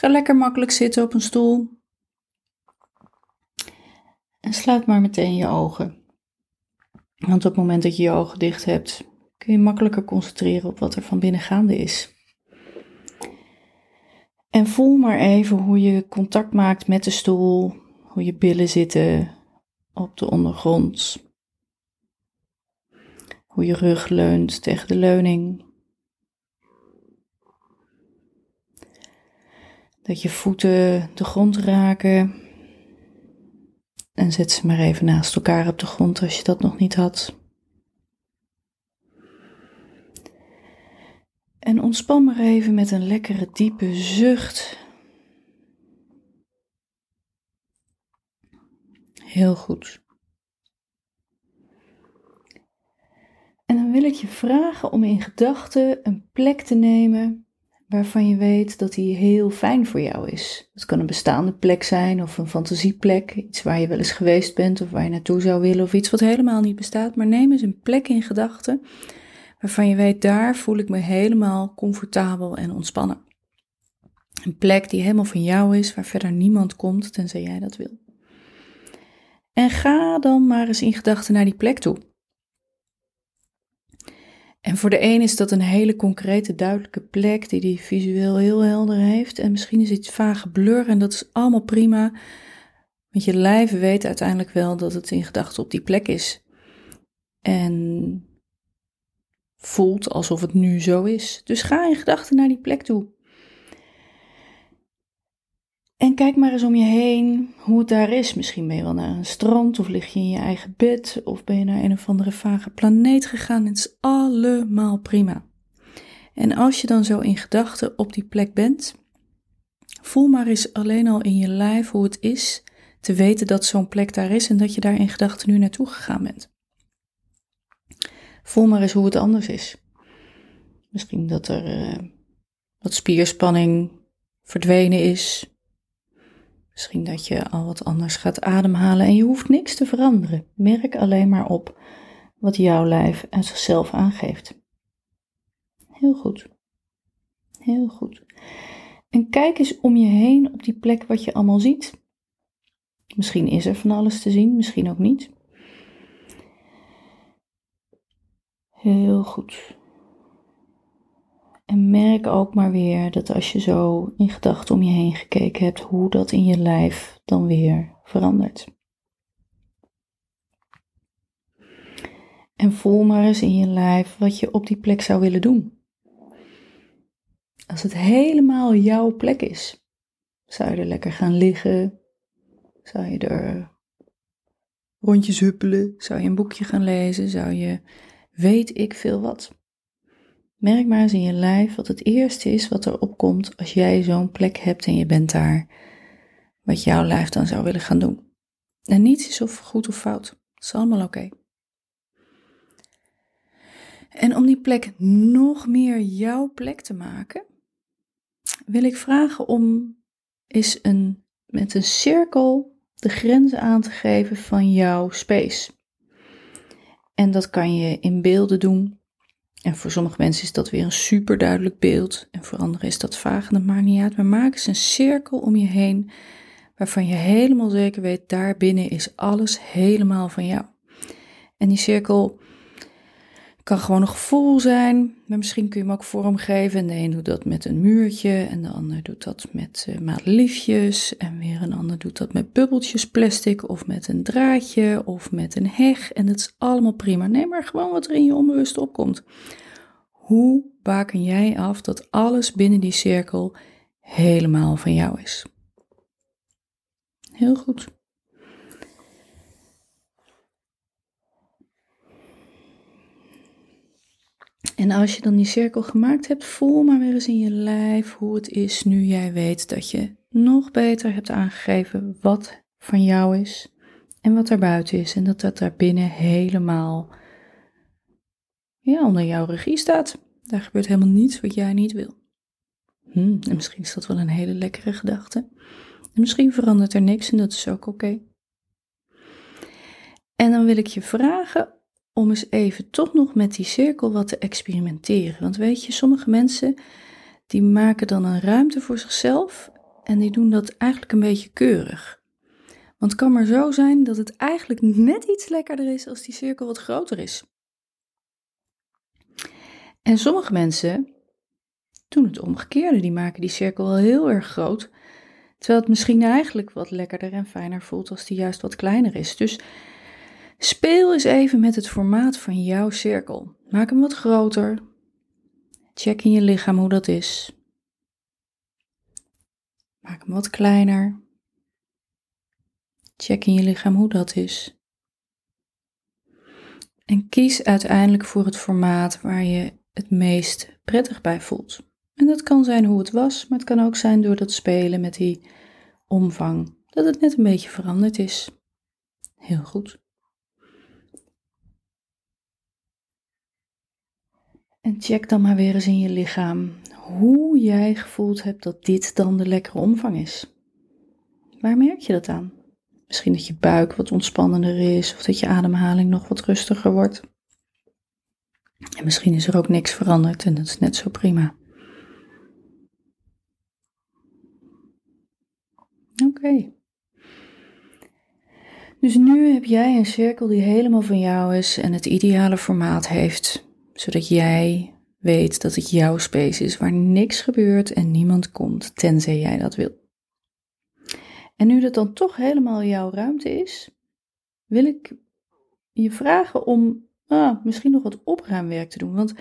Ga lekker makkelijk zitten op een stoel. En sluit maar meteen je ogen. Want op het moment dat je je ogen dicht hebt, kun je makkelijker concentreren op wat er van binnen gaande is. En voel maar even hoe je contact maakt met de stoel, hoe je billen zitten op de ondergrond, hoe je rug leunt tegen de leuning. Dat je voeten de grond raken. En zet ze maar even naast elkaar op de grond als je dat nog niet had. En ontspan maar even met een lekkere diepe zucht. Heel goed. En dan wil ik je vragen om in gedachten een plek te nemen waarvan je weet dat die heel fijn voor jou is. Het kan een bestaande plek zijn of een fantasieplek, iets waar je wel eens geweest bent of waar je naartoe zou willen of iets wat helemaal niet bestaat. Maar neem eens een plek in gedachten waarvan je weet, daar voel ik me helemaal comfortabel en ontspannen. Een plek die helemaal van jou is, waar verder niemand komt tenzij jij dat wil. En ga dan maar eens in gedachten naar die plek toe. En voor de een is dat een hele concrete, duidelijke plek die die visueel heel helder heeft. En misschien is iets vage blur en dat is allemaal prima. Want je lijf weet uiteindelijk wel dat het in gedachten op die plek is. En voelt alsof het nu zo is. Dus ga in gedachten naar die plek toe. En kijk maar eens om je heen hoe het daar is. Misschien ben je wel naar een strand of lig je in je eigen bed of ben je naar een of andere vage planeet gegaan. Het is allemaal prima. En als je dan zo in gedachten op die plek bent, voel maar eens alleen al in je lijf hoe het is te weten dat zo'n plek daar is en dat je daar in gedachten nu naartoe gegaan bent. Voel maar eens hoe het anders is. Misschien dat er uh, wat spierspanning verdwenen is. Misschien dat je al wat anders gaat ademhalen en je hoeft niks te veranderen. Merk alleen maar op wat jouw lijf uit zichzelf aangeeft. Heel goed. Heel goed. En kijk eens om je heen op die plek wat je allemaal ziet. Misschien is er van alles te zien, misschien ook niet. Heel goed. En merk ook maar weer dat als je zo in gedachten om je heen gekeken hebt, hoe dat in je lijf dan weer verandert. En voel maar eens in je lijf wat je op die plek zou willen doen. Als het helemaal jouw plek is, zou je er lekker gaan liggen? Zou je er rondjes huppelen? Zou je een boekje gaan lezen? Zou je weet ik veel wat? Merk maar eens in je lijf wat het eerste is wat er opkomt als jij zo'n plek hebt en je bent daar. Wat jouw lijf dan zou willen gaan doen. En niets is of goed of fout. Het is allemaal oké. En om die plek nog meer jouw plek te maken, wil ik vragen om eens een, met een cirkel de grenzen aan te geven van jouw space. En dat kan je in beelden doen, en voor sommige mensen is dat weer een super duidelijk beeld. En voor anderen is dat vaag en dat maakt niet uit. Maar maak eens een cirkel om je heen waarvan je helemaal zeker weet, daar binnen is alles helemaal van jou. En die cirkel kan gewoon een gevoel zijn, maar misschien kun je hem ook vormgeven. En de een doet dat met een muurtje en de ander doet dat met uh, madeliefjes. En weer een ander doet dat met bubbeltjes plastic of met een draadje of met een heg. En dat is allemaal prima. Neem maar gewoon wat er in je onbewust opkomt. Hoe baken jij af dat alles binnen die cirkel helemaal van jou is? Heel goed. En als je dan die cirkel gemaakt hebt, voel maar weer eens in je lijf hoe het is nu jij weet dat je nog beter hebt aangegeven wat van jou is en wat er buiten is. En dat dat daar binnen helemaal ja, onder jouw regie staat. Daar gebeurt helemaal niets wat jij niet wil. Hm, en misschien is dat wel een hele lekkere gedachte. En misschien verandert er niks en dat is ook oké. En dan wil ik je vragen om eens even toch nog met die cirkel wat te experimenteren. Want weet je, sommige mensen die maken dan een ruimte voor zichzelf en die doen dat eigenlijk een beetje keurig. Want het kan maar zo zijn dat het eigenlijk net iets lekkerder is als die cirkel wat groter is. En sommige mensen doen het omgekeerde. Die maken die cirkel wel heel erg groot. Terwijl het misschien eigenlijk wat lekkerder en fijner voelt als die juist wat kleiner is. Dus speel eens even met het formaat van jouw cirkel. Maak hem wat groter. Check in je lichaam hoe dat is. Maak hem wat kleiner. Check in je lichaam hoe dat is. En kies uiteindelijk voor het formaat waar je het meest prettig bij voelt. En dat kan zijn hoe het was, maar het kan ook zijn door dat spelen met die omvang, dat het net een beetje veranderd is. Heel goed. En check dan maar weer eens in je lichaam hoe jij gevoeld hebt dat dit dan de lekkere omvang is. Waar merk je dat aan? Misschien dat je buik wat ontspannender is of dat je ademhaling nog wat rustiger wordt. En misschien is er ook niks veranderd en dat is net zo prima. Oké. Dus nu heb jij een cirkel die helemaal van jou is en het ideale formaat heeft, zodat jij weet dat het jouw space is waar niks gebeurt en niemand komt, tenzij jij dat wil. En nu dat dan toch helemaal jouw ruimte is, wil ik je vragen om ah, misschien nog wat opruimwerk te doen. Want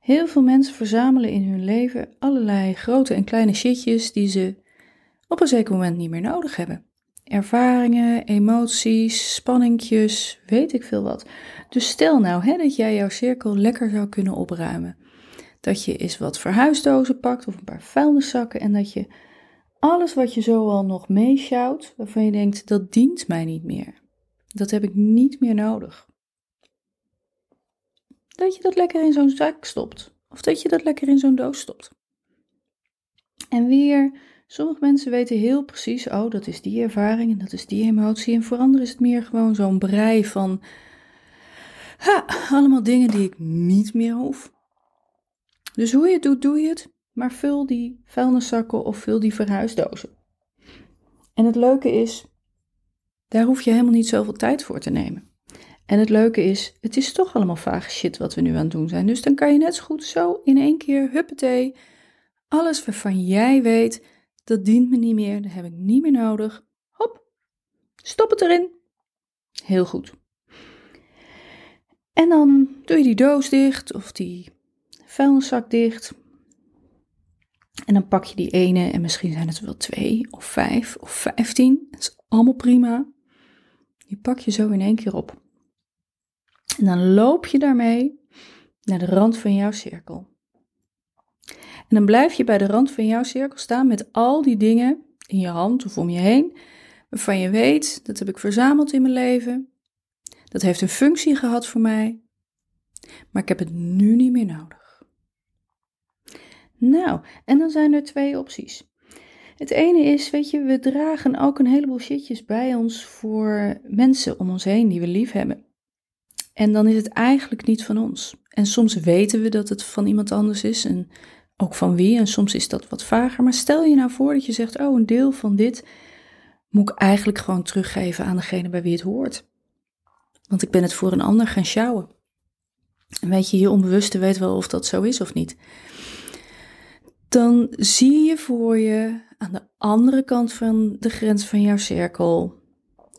heel veel mensen verzamelen in hun leven allerlei grote en kleine shitjes die ze op een zeker moment niet meer nodig hebben. Ervaringen, emoties, spanningjes, weet ik veel wat. Dus stel nou hè, dat jij jouw cirkel lekker zou kunnen opruimen. Dat je eens wat verhuisdozen pakt of een paar vuilniszakken en dat je alles wat je zo al nog meeschouwt, waarvan je denkt dat dient mij niet meer. Dat heb ik niet meer nodig. Dat je dat lekker in zo'n zak stopt. Of dat je dat lekker in zo'n doos stopt. En weer Sommige mensen weten heel precies, oh, dat is die ervaring en dat is die emotie. En voor anderen is het meer gewoon zo'n brei van, allemaal dingen die ik niet meer hoef. Dus hoe je het doet, doe je het. Maar vul die vuilniszakken of vul die verhuisdozen. En het leuke is, daar hoef je helemaal niet zoveel tijd voor te nemen. En het leuke is, het is toch allemaal vage shit wat we nu aan het doen zijn. Dus dan kan je net zo goed zo in één keer, huppatee, alles waarvan jij weet, dat dient me niet meer, dat heb ik niet meer nodig. Hop, stop het erin. Heel goed. En dan doe je die doos dicht of die vuilniszak dicht. En dan pak je die ene en misschien zijn het wel twee of vijf of vijftien. Dat is allemaal prima. Die pak je zo in één keer op. En dan loop je daarmee naar de rand van jouw cirkel. En dan blijf je bij de rand van jouw cirkel staan met al die dingen in je hand of om je heen, waarvan je weet, dat heb ik verzameld in mijn leven. Dat heeft een functie gehad voor mij, maar ik heb het nu niet meer nodig. Nou, en dan zijn er twee opties. Het ene is, weet je, we dragen ook een heleboel shitjes bij ons voor mensen om ons heen die we lief hebben. En dan is het eigenlijk niet van ons. En soms weten we dat het van iemand anders is en ook van wie. En soms is dat wat vager. Maar stel je nou voor dat je zegt: Oh, een deel van dit moet ik eigenlijk gewoon teruggeven aan degene bij wie het hoort. Want ik ben het voor een ander gaan sjouwen. En weet je, je onbewuste weet wel of dat zo is of niet. Dan zie je voor je aan de andere kant van de grens van jouw cirkel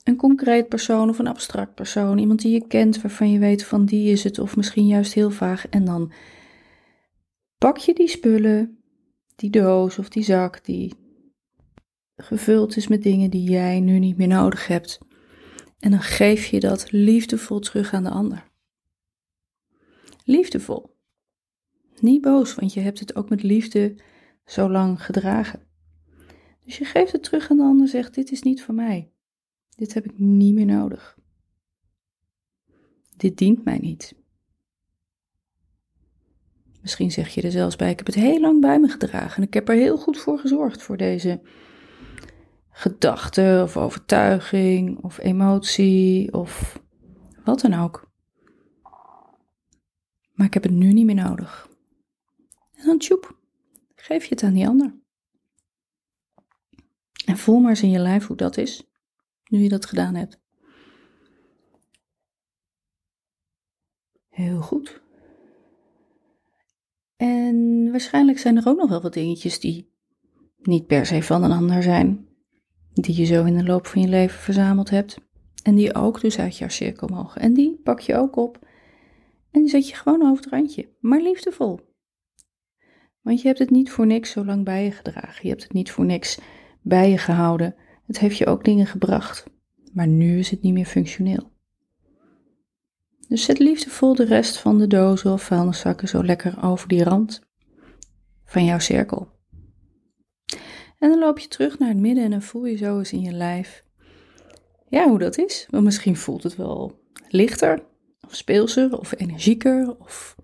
een concreet persoon of een abstract persoon, iemand die je kent waarvan je weet van die is het of misschien juist heel vaag en dan pak je die spullen, die doos of die zak die gevuld is met dingen die jij nu niet meer nodig hebt. En dan geef je dat liefdevol terug aan de ander. Liefdevol. Niet boos, want je hebt het ook met liefde zo lang gedragen. Dus je geeft het terug aan de ander en zegt: Dit is niet van mij. Dit heb ik niet meer nodig. Dit dient mij niet. Misschien zeg je er zelfs bij: Ik heb het heel lang bij me gedragen en ik heb er heel goed voor gezorgd voor deze gedachte of overtuiging of emotie of wat dan ook. Maar ik heb het nu niet meer nodig. En dan tjoep, geef je het aan die ander. En voel maar eens in je lijf hoe dat is, nu je dat gedaan hebt. Heel goed. En waarschijnlijk zijn er ook nog wel wat dingetjes die niet per se van een ander zijn, die je zo in de loop van je leven verzameld hebt. En die ook dus uit jouw cirkel mogen. En die pak je ook op en die zet je gewoon over het randje, maar liefdevol. Want je hebt het niet voor niks zo lang bij je gedragen. Je hebt het niet voor niks bij je gehouden. Het heeft je ook dingen gebracht. Maar nu is het niet meer functioneel. Dus zet liefdevol de rest van de dozen of vuilniszakken zo lekker over die rand van jouw cirkel. En dan loop je terug naar het midden en dan voel je zo eens in je lijf. Ja, hoe dat is. Want misschien voelt het wel lichter, of speelser, of energieker, of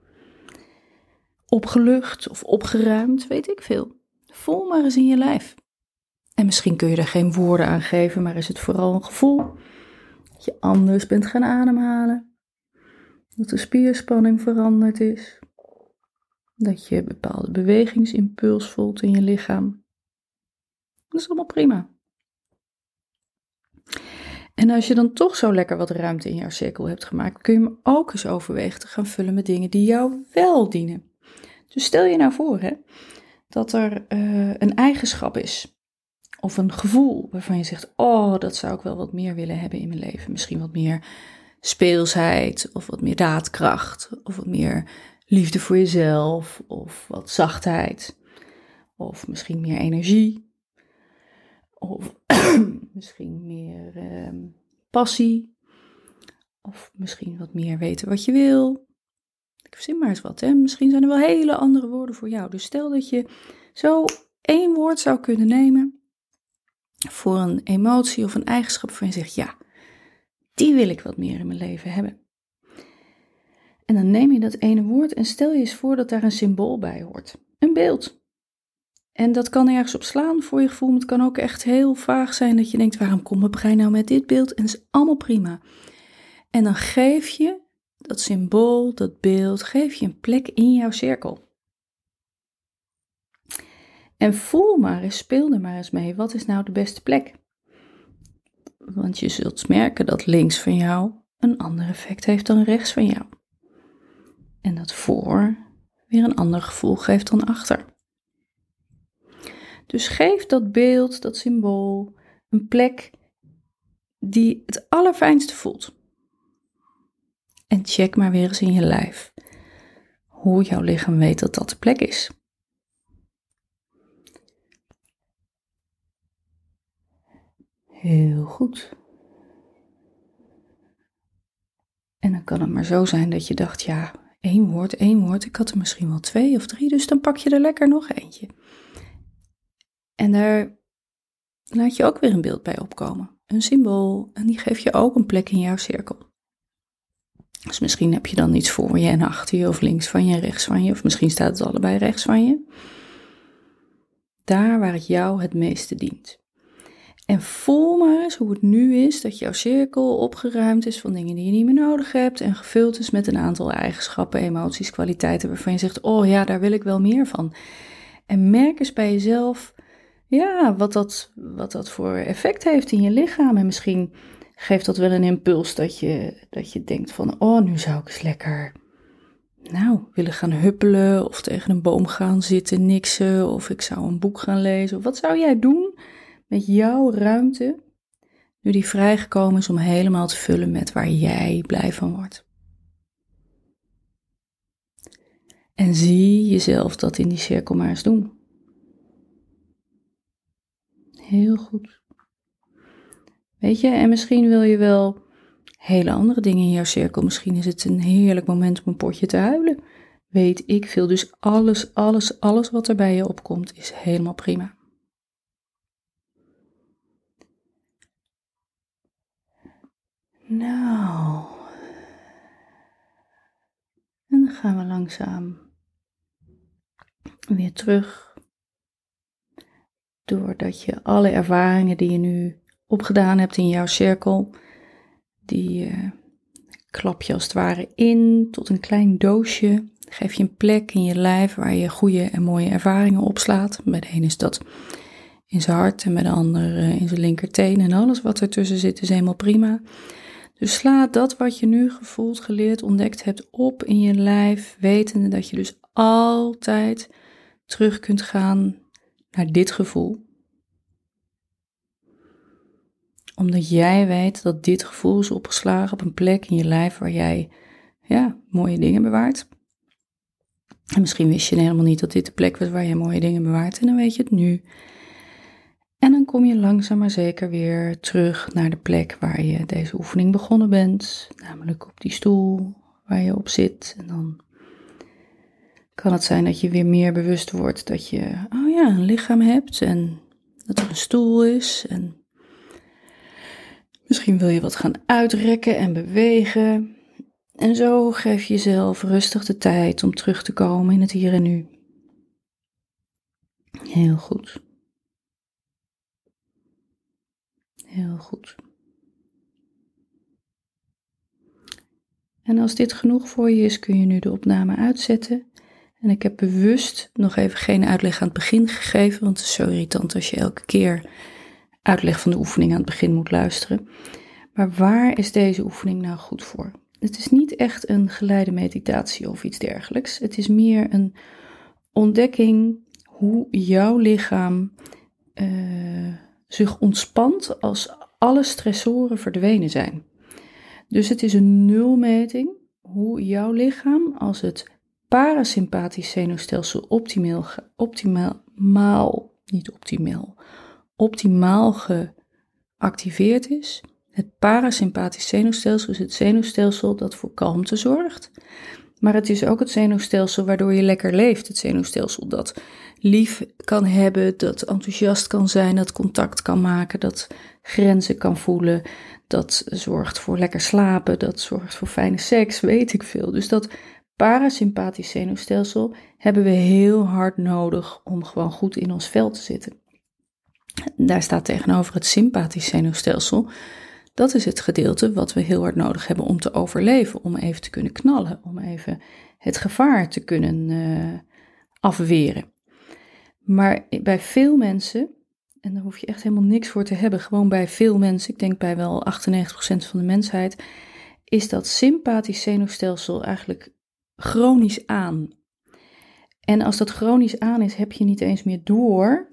opgelucht, of opgeruimd, weet ik veel. Voel maar eens in je lijf. En misschien kun je er geen woorden aan geven, maar is het vooral een gevoel dat je anders bent gaan ademhalen. Dat de spierspanning veranderd is. Dat je bepaalde bewegingsimpuls voelt in je lichaam. Dat is allemaal prima. En als je dan toch zo lekker wat ruimte in jouw cirkel hebt gemaakt, kun je hem ook eens overwegen te gaan vullen met dingen die jou wel dienen. Dus stel je nou voor hè, dat er uh, een eigenschap is of een gevoel waarvan je zegt: Oh, dat zou ik wel wat meer willen hebben in mijn leven. Misschien wat meer speelsheid, of wat meer daadkracht, of wat meer liefde voor jezelf, of wat zachtheid, of misschien meer energie, of misschien meer uh, passie, of misschien wat meer weten wat je wil. Ik verzin maar eens wat, hè? Misschien zijn er wel hele andere woorden voor jou. Dus stel dat je zo één woord zou kunnen nemen voor een emotie of een eigenschap waarvan je zegt: ja, die wil ik wat meer in mijn leven hebben. En dan neem je dat ene woord en stel je eens voor dat daar een symbool bij hoort. Een beeld. En dat kan ergens op slaan voor je gevoel, maar het kan ook echt heel vaag zijn dat je denkt: waarom komt mijn brein nou met dit beeld? En dat is allemaal prima. En dan geef je dat symbool, dat beeld, geef je een plek in jouw cirkel. En voel maar eens, speel er maar eens mee. Wat is nou de beste plek? Want je zult merken dat links van jou een ander effect heeft dan rechts van jou. En dat voor weer een ander gevoel geeft dan achter. Dus geef dat beeld, dat symbool, een plek die het allerfijnste voelt. En check maar weer eens in je lijf hoe jouw lichaam weet dat dat de plek is. Heel goed. En dan kan het maar zo zijn dat je dacht, ja, één woord, één woord. Ik had er misschien wel twee of drie, dus dan pak je er lekker nog eentje. En daar laat je ook weer een beeld bij opkomen. Een symbool. En die geef je ook een plek in jouw cirkel. Dus misschien heb je dan iets voor je en achter je, of links van je, rechts van je, of misschien staat het allebei rechts van je. Daar waar het jou het meeste dient. En voel maar eens hoe het nu is dat jouw cirkel opgeruimd is van dingen die je niet meer nodig hebt en gevuld is met een aantal eigenschappen, emoties, kwaliteiten waarvan je zegt: Oh ja, daar wil ik wel meer van. En merk eens bij jezelf, ja, wat dat, wat dat voor effect heeft in je lichaam. En misschien geeft dat wel een impuls dat je, dat je denkt: van, Oh, nu zou ik eens lekker. Nou, willen gaan huppelen of tegen een boom gaan zitten, niksen, of ik zou een boek gaan lezen. Wat zou jij doen met jouw ruimte, nu die vrijgekomen is om helemaal te vullen met waar jij blij van wordt. En zie jezelf dat in die cirkel maar eens doen. Heel goed. Weet je, en misschien wil je wel hele andere dingen in jouw cirkel. Misschien is het een heerlijk moment om een potje te huilen. Weet ik veel. Dus alles, alles, alles wat er bij je opkomt is helemaal prima. Nou. En dan gaan we langzaam weer terug. Doordat je alle ervaringen die je nu opgedaan hebt in jouw cirkel, die uh, klap je als het ware in tot een klein doosje. Geef je een plek in je lijf waar je goede en mooie ervaringen opslaat. Bij de een is dat in zijn hart en bij de ander eh, in zijn linkerteen. En alles wat ertussen zit is helemaal prima. Dus sla dat wat je nu gevoeld, geleerd, ontdekt hebt op in je lijf, wetende dat je dus altijd terug kunt gaan naar dit gevoel. Omdat jij weet dat dit gevoel is opgeslagen op een plek in je lijf waar jij ja, mooie dingen bewaart. En misschien wist je helemaal niet dat dit de plek was waar je mooie dingen bewaart. En dan weet je het nu. En dan kom je langzaam maar zeker weer terug naar de plek waar je deze oefening begonnen bent. Namelijk op die stoel waar je op zit. En dan kan het zijn dat je weer meer bewust wordt dat je, oh ja, een lichaam hebt en dat er een stoel is. En misschien wil je wat gaan uitrekken en bewegen. En zo geef je jezelf rustig de tijd om terug te komen in het hier en nu. Heel goed. Heel goed. En als dit genoeg voor je is, kun je nu de opname uitzetten. En ik heb bewust nog even geen uitleg aan het begin gegeven, want het is zo irritant als je elke keer uitleg van de oefening aan het begin moet luisteren. Maar waar is deze oefening nou goed voor? Het is niet echt een geleide meditatie of iets dergelijks. Het is meer een ontdekking hoe jouw lichaam uh, zich ontspant als alle stressoren verdwenen zijn. Dus het is een nulmeting hoe jouw lichaam, als het parasympathisch zenuwstelsel optimaal, optimaal, niet optimaal, optimaal geactiveerd is. Het parasympathisch zenuwstelsel is het zenuwstelsel dat voor kalmte zorgt. Maar het is ook het zenuwstelsel waardoor je lekker leeft. Het zenuwstelsel dat lief kan hebben, dat enthousiast kan zijn, dat contact kan maken, dat grenzen kan voelen, dat zorgt voor lekker slapen, dat zorgt voor fijne seks, weet ik veel. Dus dat parasympathisch zenuwstelsel hebben we heel hard nodig om gewoon goed in ons vel te zitten. Daar staat tegenover het sympathisch zenuwstelsel. Dat is het gedeelte wat we heel hard nodig hebben om te overleven, om even te kunnen knallen, om even het gevaar te kunnen uh, afweren. Maar bij veel mensen, en daar hoef je echt helemaal niks voor te hebben, gewoon bij veel mensen, ik denk bij wel 98% van de mensheid, is dat sympathisch zenuwstelsel eigenlijk chronisch aan. En als dat chronisch aan is, heb je niet eens meer door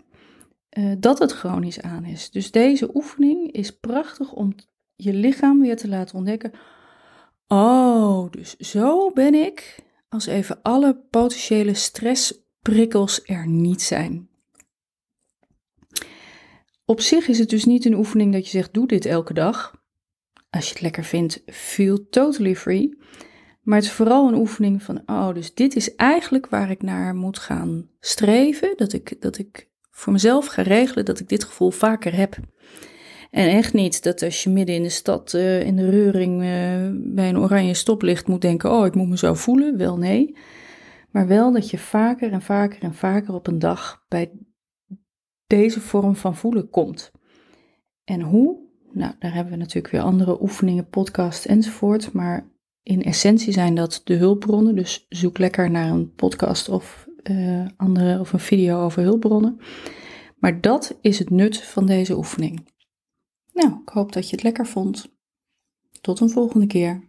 uh, dat het chronisch aan is. Dus deze oefening is prachtig om je lichaam weer te laten ontdekken. Oh, dus zo ben ik als even alle potentiële stressprikkels er niet zijn. Op zich is het dus niet een oefening dat je zegt: doe dit elke dag. Als je het lekker vindt, feel totally free. Maar het is vooral een oefening van: oh, dus dit is eigenlijk waar ik naar moet gaan streven. Dat ik, dat ik voor mezelf ga regelen dat ik dit gevoel vaker heb. En echt niet dat als je midden in de stad uh, in de reuring uh, bij een oranje stoplicht moet denken: oh, ik moet me zo voelen. Wel nee. Maar wel dat je vaker en vaker en vaker op een dag bij deze vorm van voelen komt. En hoe? Nou, daar hebben we natuurlijk weer andere oefeningen, podcasts enzovoort. Maar in essentie zijn dat de hulpbronnen. Dus zoek lekker naar een podcast of, uh, andere, of een video over hulpbronnen. Maar dat is het nut van deze oefening. Nou, ik hoop dat je het lekker vond. Tot een volgende keer.